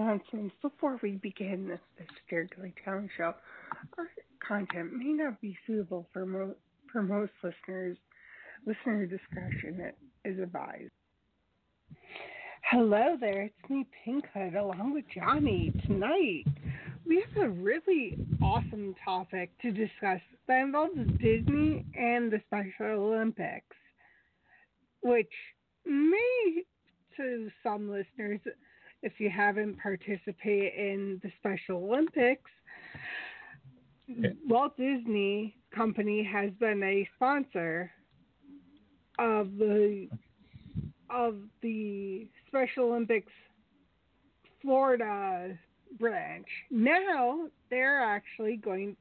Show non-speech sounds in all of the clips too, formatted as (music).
Announcements before we begin this, this Satirically Challenged show. Our content may not be suitable for, mo- for most listeners. Listener discretion is advised. Hello there, it's me, Pinkhood, along with Johnnie. Tonight, we have a really awesome topic to discuss that involves Disney and the Special Olympics, which may, to some listeners, if you haven't participated in the Special Olympics, Walt Disney Company has been a sponsor of the of the Special Olympics Florida branch. Now they're actually going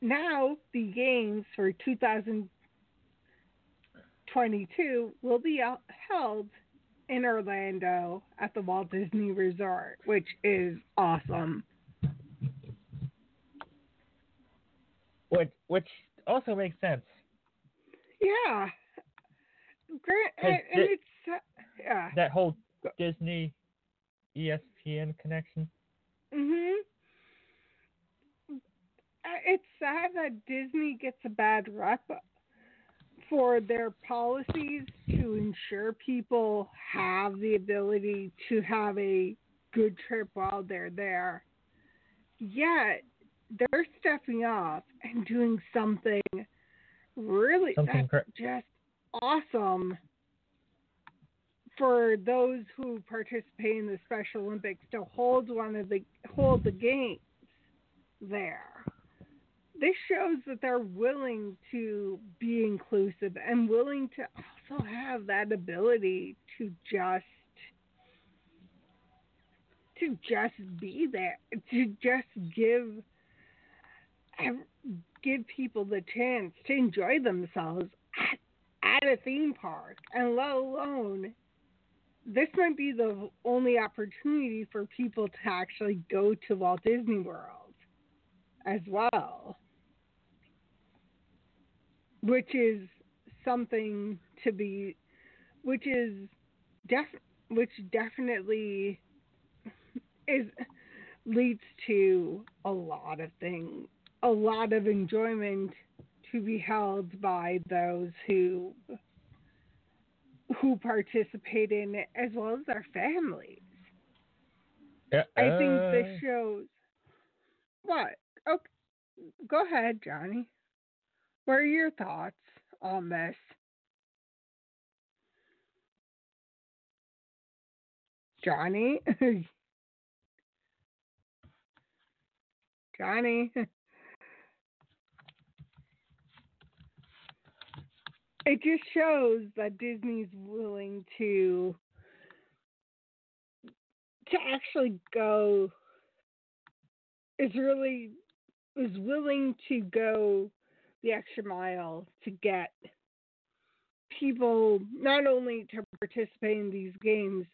now the games for 2022 will be held in Orlando at the Walt Disney Resort, which is awesome. Which which also makes sense. Yeah. Great, and, it's yeah. That whole Disney ESPN connection. Mhm. It's sad that Disney gets a bad rep for their policies to ensure people have the ability to have a good trip while they're there. Yet they're stepping up and doing something really Something that's cra- just awesome for those who participate in the Special Olympics to hold one of the hold the games there. This shows that they're willing to be inclusive and willing to also have that ability to just to just be there, to just give give people the chance to enjoy themselves at, at a theme park, and let alone this might be the only opportunity for people to actually go to Walt Disney World as well, which is something to be, which is def, which definitely is leads to a lot of things, a lot of enjoyment to be held by those who who participate in it as well as their families. Yeah, I think this uh, shows what? Oh, go ahead, Johnnie. What are your thoughts on this? Johnnie? (laughs) Johnnie? It just shows that Disney's willing to to actually go is really is willing to go the extra mile to get people not only to participate in these games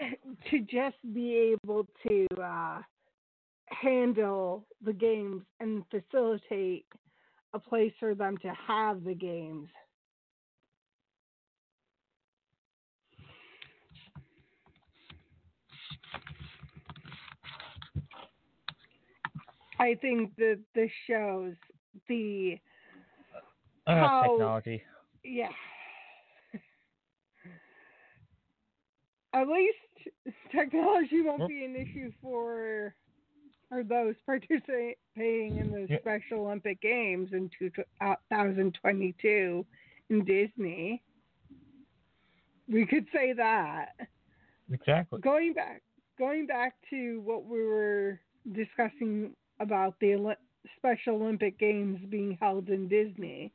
(clears throat) to just be able to uh, handle the games and facilitate a place for them to have the games. I think that this shows the uh, how- technology. yeah. At least technology won't be an issue for or those participating in the Yeah. Special Olympic Games in 2022 in Disney. We could say that. Exactly. Going back, going back to what we were discussing about the Oli- Special Olympic Games being held in Disney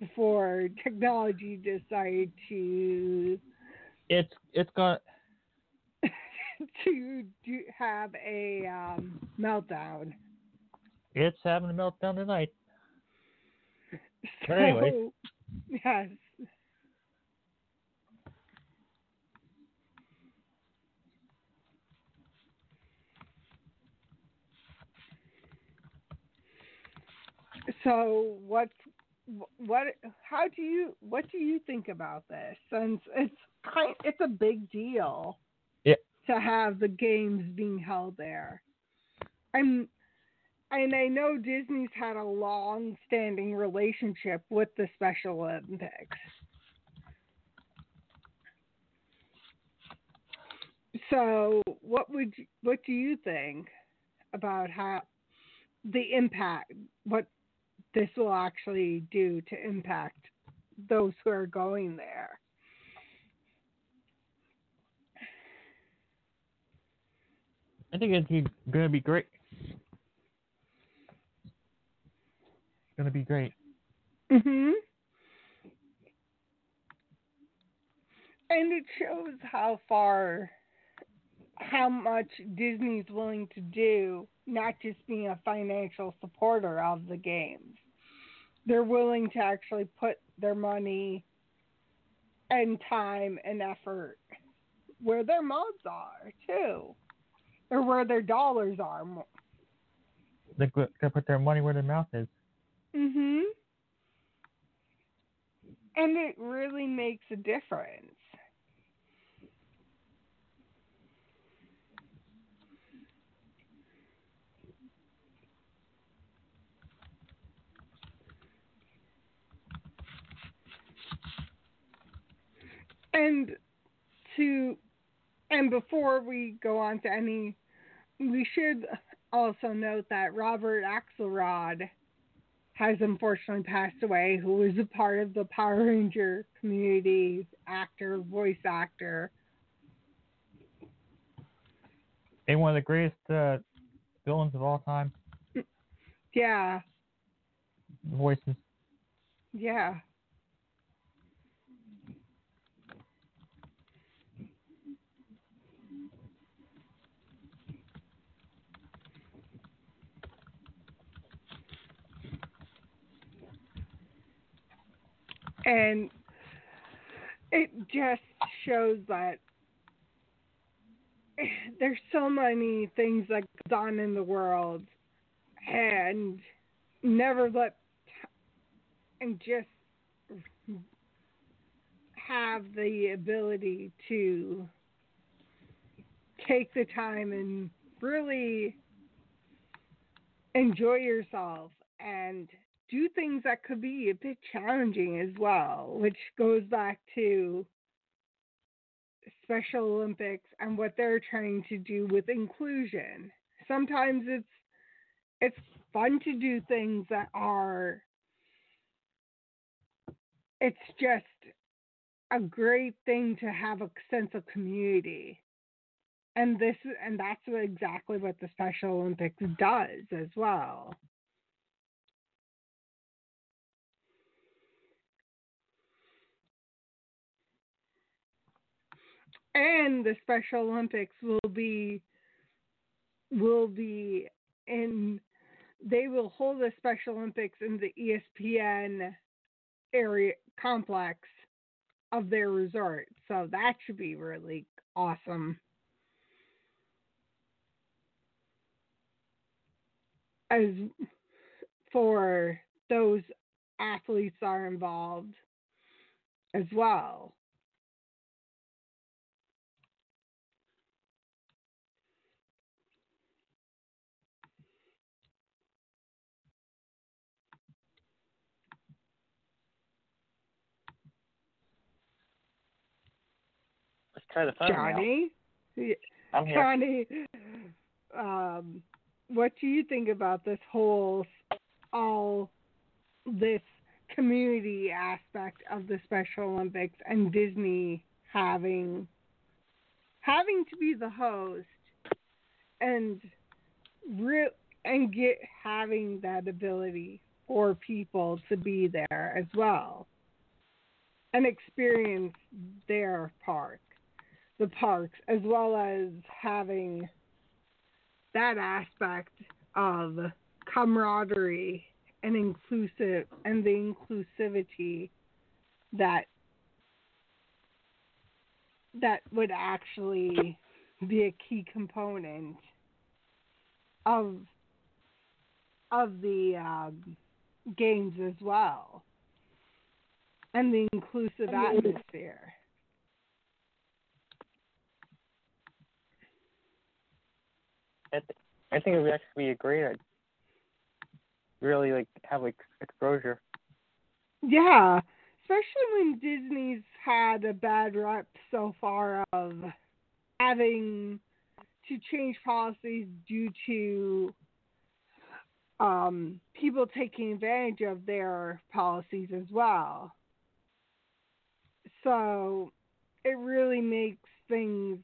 before technology decided to It's it's got (laughs) to do, have a um, meltdown. it's having a meltdown tonight. (laughs) So, anyway. yes. So what what how do you what do you think about this since it's kind it's a big deal Yeah. to have the games being held there. I'm and I know Disney's had a long standing relationship with the Special Olympics. So, what would what do you think about how the impact what this will actually do to impact those who are going there? I think it's going to be great. It's going to be great. Mhm. And it shows how far, how much Disney's willing to do, not just being a financial supporter of the games. They're willing to actually put their money and time and effort where their mouths are, too, or where their dollars are. going to put their money where their mouth is. Mhm. And it really makes a difference. And to and before we go on to any we should also note that Robert Axelrod has unfortunately passed away, who was a part of the Power Ranger community, actor, voice actor. They one of the greatest uh, villains of all time. Yeah, Voices. yeah. And it just shows that there's so many things that goes on in the world and never let and just have the ability to take the time and really enjoy yourself and do things that could be a bit challenging as well, which goes back to Special Olympics and what they're trying to do with inclusion. Sometimes it's it's fun to do things that are it's just a great thing to have a sense of community. And this and that's exactly what the Special Olympics does as well. And the Special Olympics will be will be in they will hold the Special Olympics in the ESPN area complex of their resort. So that should be really awesome. As for those athletes are involved as well. Try the phone Johnnie, I'm here. Johnnie, um, what do you think about this whole all this community aspect of the Special Olympics and Disney having having to be the host and re- and get having that ability for people to be there as well and experience their park, the parks, as well as having that aspect of camaraderie and inclusive and the inclusivity that that would actually be a key component of of the um, games as well and the inclusive atmosphere. I, th- I think it would actually be a great idea. Really like have like exposure. Yeah, especially when Disney's had a bad rep so far of having to change policies due to um, people taking advantage of their policies as well. So it really makes things,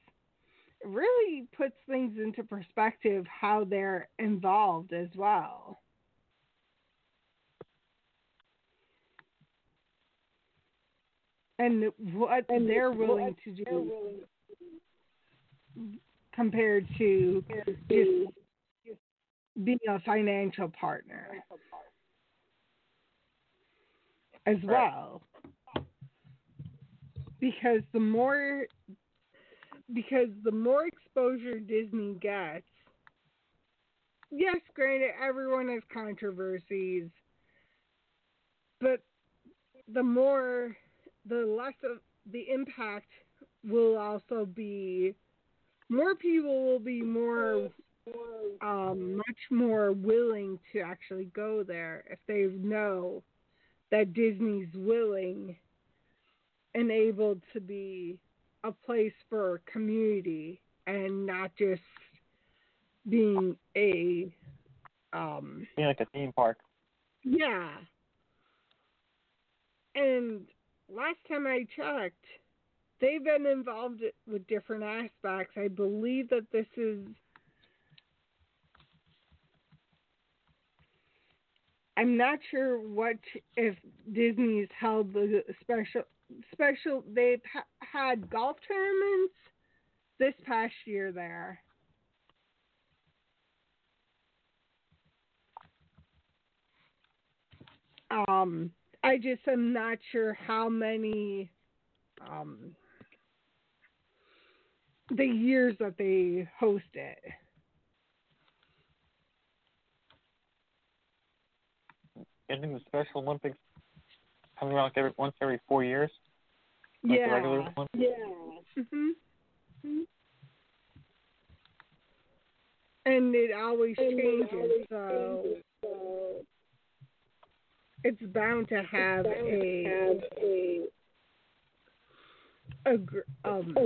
really puts things into perspective how they're involved as well. And what and they're willing to do compared to just being a financial partner as well. Because the more because the more exposure Disney gets, yes, granted everyone has controversies, but the more the less of the impact will also be more people will be more um, much more willing to actually go there if they know that Disney's willing and able to be a place for community and not just being a um Being like a theme park. yeah and last time i checked they've been involved with different aspects i believe that this is I'm not sure what if Disney's held the special special. They've ha- had golf tournaments this past year there. Um, I just am not sure how many um the years that they host it. Think the Special Olympics coming around like every once every four years. Like the regular yeah. one. Yeah. Mhm. And it always changes, so it's bound to have a a gr- um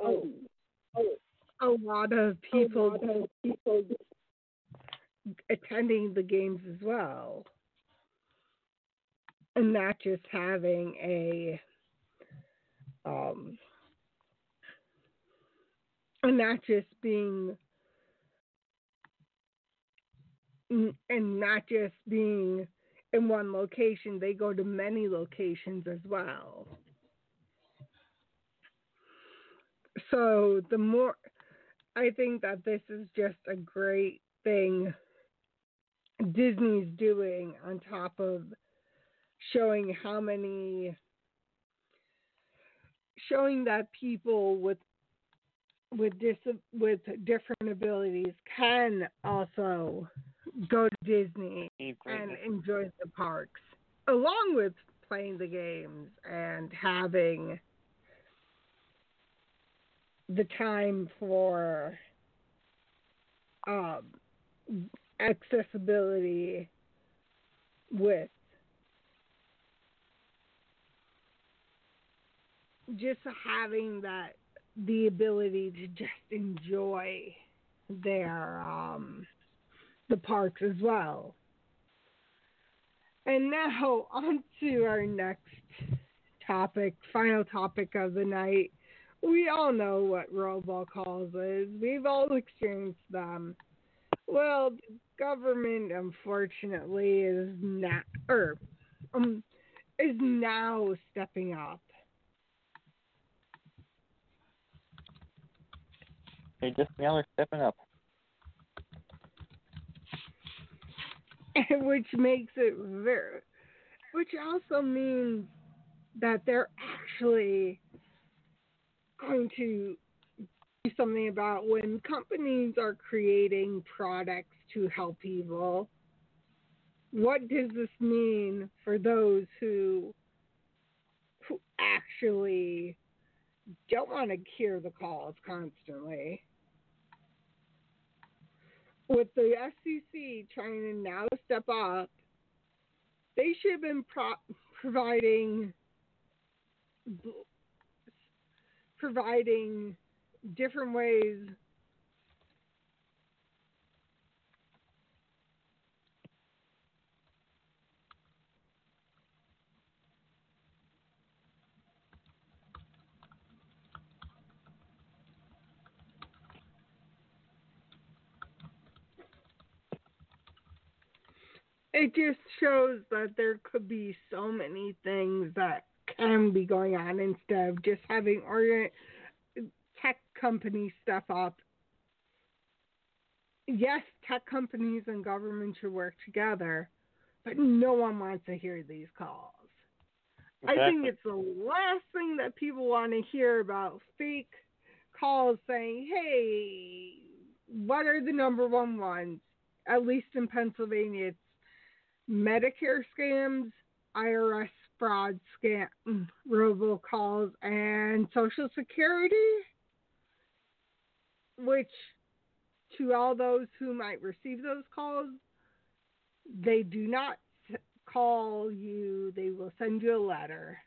a, a lot of people attending the games as well, and not just having a um and not just being and not just being in one location they go to many locations as well. So the more i think that this is just a great thing disney's doing on top of showing how many showing that people with with dis with different abilities can also go to Disney and enjoy the parks along with playing the games and having the time for um, accessibility with just having that the ability to just enjoy their um the parks as well. And now (laughs) on to our next topic, final topic of the night. We all know what robocalls is. We've all experienced them. Well, the government unfortunately is not or um is now stepping up. They just now are stepping up. (laughs) which makes it very which also means that they're actually going to do something about when companies are creating products to help people. What does this mean for those who who actually don't want to hear the calls constantly? With the FCC trying to now step up, they should have been pro- providing providing different ways it just shows that there could be so many things that can be going on instead of just having organ- tech company stuff up. Yes, tech companies and government should work together, but no one wants to hear these calls. Exactly. I think it's the last thing that people want to hear about fake calls saying, hey, what are the number one ones? At least in Pennsylvania, it's Medicare scams, IRS fraud scam, robocalls, and Social Security, which to all those who might receive those calls, they do not call you, they will send you a letter.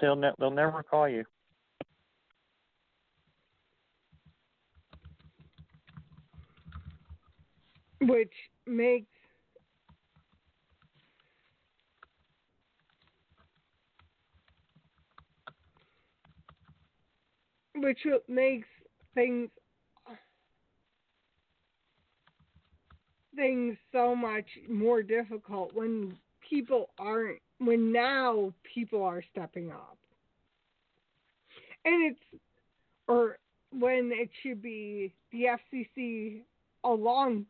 They'll ne- they'll never call you. Which makes which makes things things so much more difficult when people aren't when now people are stepping up. And it's or when it should be the FCC along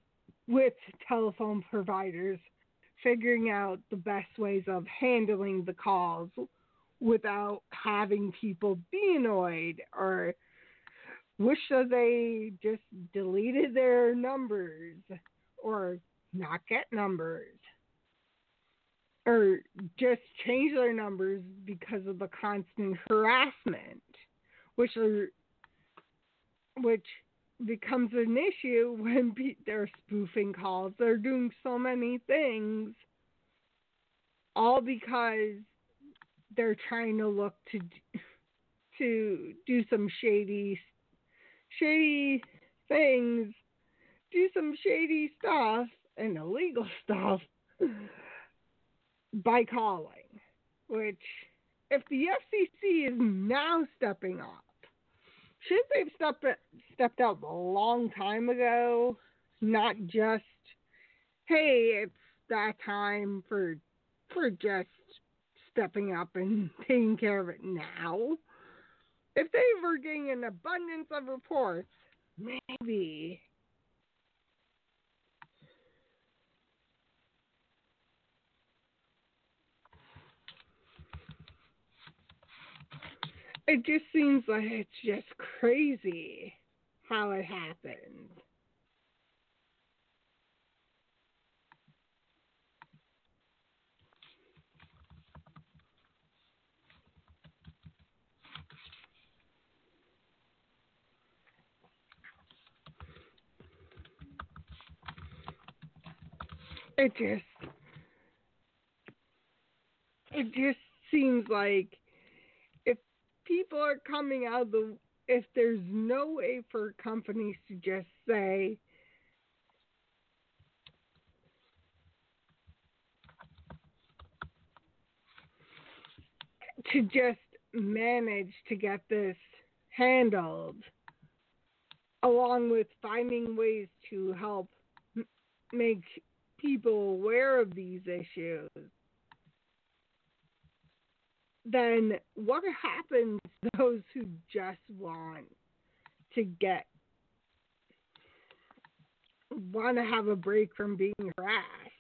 with telephone providers figuring out the best ways of handling the calls without having people be annoyed or wish that they just deleted their numbers or not get numbers or just change their numbers because of the constant harassment which are which becomes an issue (laughs) when pe- they're spoofing calls. They're doing so many things, all because they're trying to look to (laughs) to do some shady, shady things, do some shady stuff and illegal (laughs) stuff by calling. Which, if the FCC is now stepping up should they've stepped stepped up a long time ago, not just hey, it's that time for for just stepping up and (laughs) taking care of it now. If they were getting an abundance of reports, maybe. It just seems like it's just crazy how it happened. It just it just seems like people are coming out of the if there's no way for companies to just say, to just manage to get this handled, along with finding ways to help make people aware of these issues, then what happens (laughs) to those who just want to get want to have a break from being harassed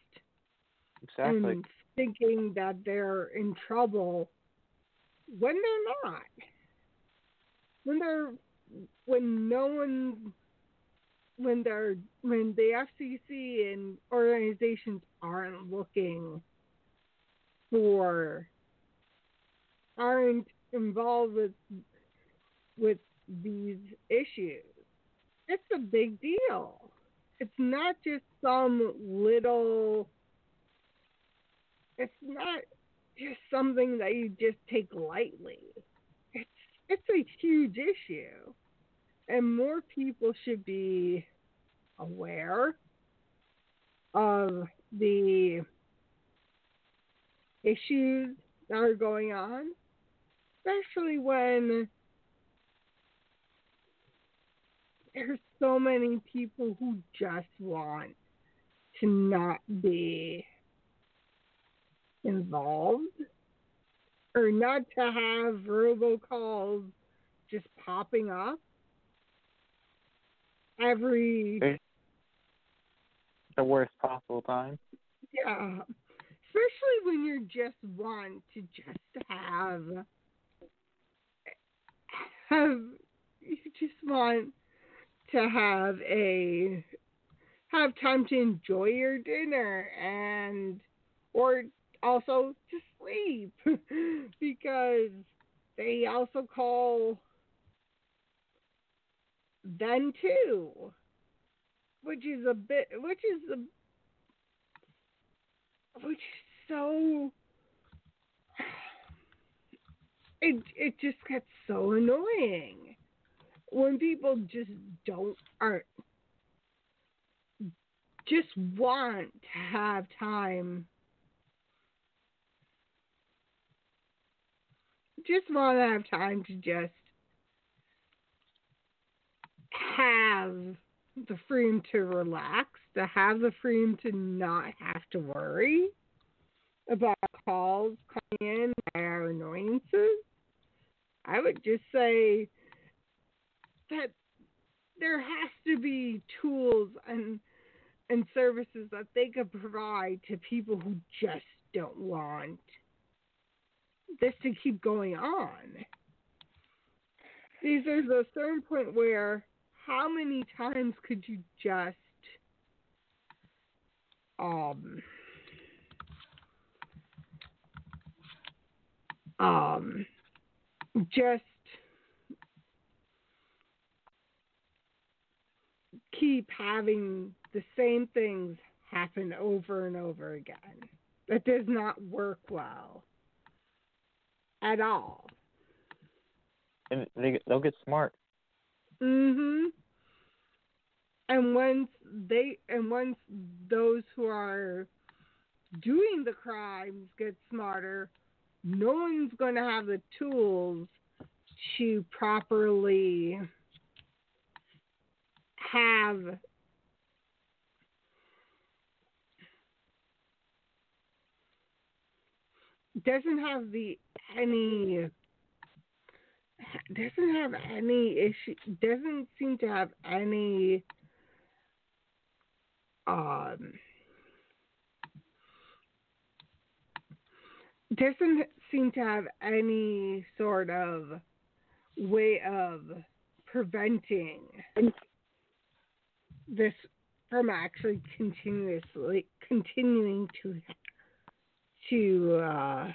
Exactly. and thinking that they're in trouble when they're not. When they're when no one when they're when the FCC and organizations aren't looking for aren't involved with with these issues. It's a big deal. It's not just some little it's not just something that you just take lightly. It's it's a huge issue. And more people should be aware of the issues that are going on, especially when there's so many people who just want to not be involved or not to have robocalls just popping up every The worst possible time. yeah especially when you just want to just have have you just want to have a have time to enjoy your dinner and or also to sleep. (laughs) Because they also call then too which is a bit which is a which is so it it just gets so annoying when people just don't aren't just want to have time just want to have time to just have the freedom to relax, to have the freedom to not have to worry about calls coming in by our annoyances. I would just say that there has to be tools and and services that they could provide to people who just don't want this to keep going on. Because there's a certain point where how many times could you just um um just keep having the same things happen over and over again. That does not work well at all. And they they'll get smart. Mhm. And once they and once those who are doing the crimes get smarter, no one's going to have the tools to properly have doesn't have the any doesn't have any issue doesn't seem to have any um doesn't seem to have any sort of way of preventing this from actually continuously continuing to to uh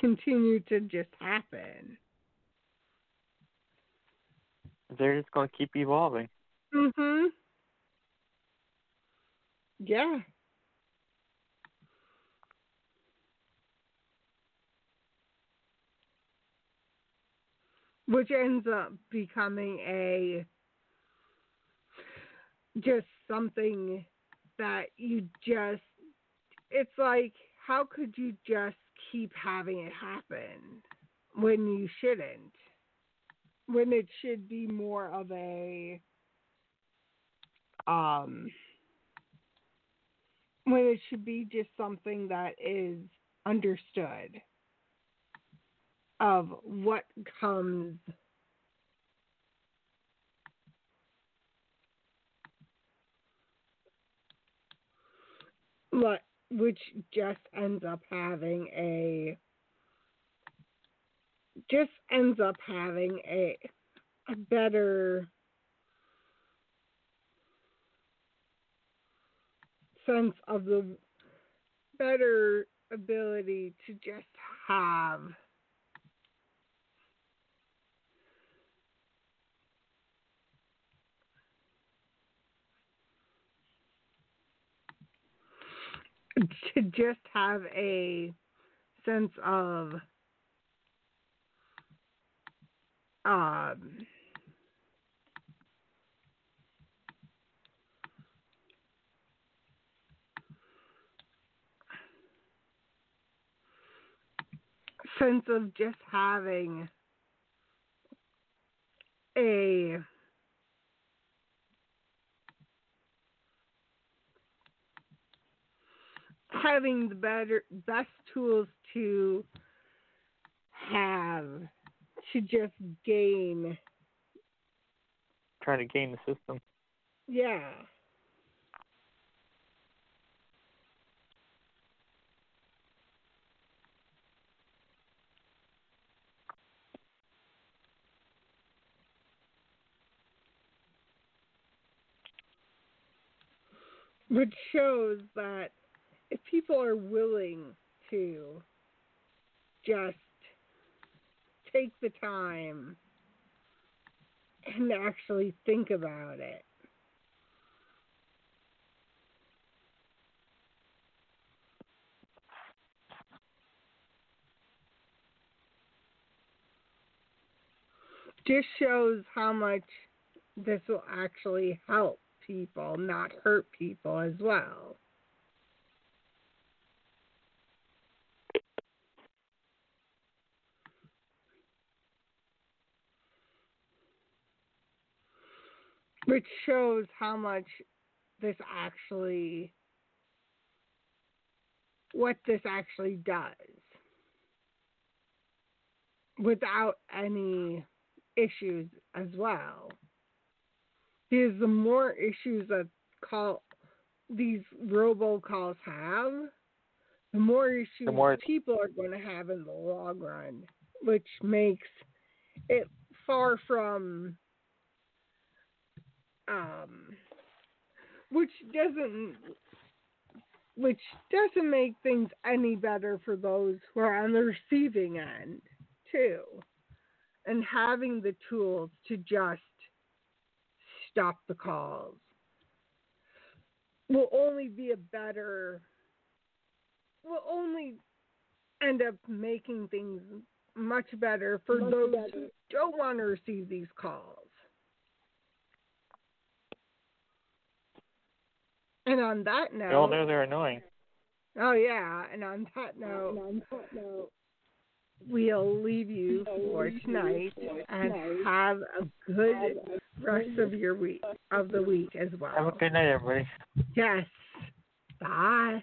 continue to just happen they're just going to keep evolving. Mhm. Yeah. Which ends up becoming a just something that you just it's like how could you just keep having it happen when you shouldn't? When it should be more of a um when it should be just something that is understood of what comes which just ends up having a just ends up having a a better sense of the better ability to just have to just have a sense of um sense of just having a having the better best tools to have to just gain Trying to gain the system. yeah which shows that if people are willing to just take the time and actually think about it. Just shows how much this will actually help people, not hurt people as well. Which shows how much this actually what this actually does without any issues as well. Because the more issues that call these robocalls have the more issues The more- people are going to have in the long run which makes it far from um, which doesn't which doesn't make things any better for those who are on the receiving end too. And having the tools to just stop the calls will only be a better will only end up making things much better for those who don't want to receive these calls And on that We all note, know they're annoying. oh yeah, and on that note, we'll leave you for tonight and have a good rest of your week of the week as well. Have a good night, everybody. Yes. Bye.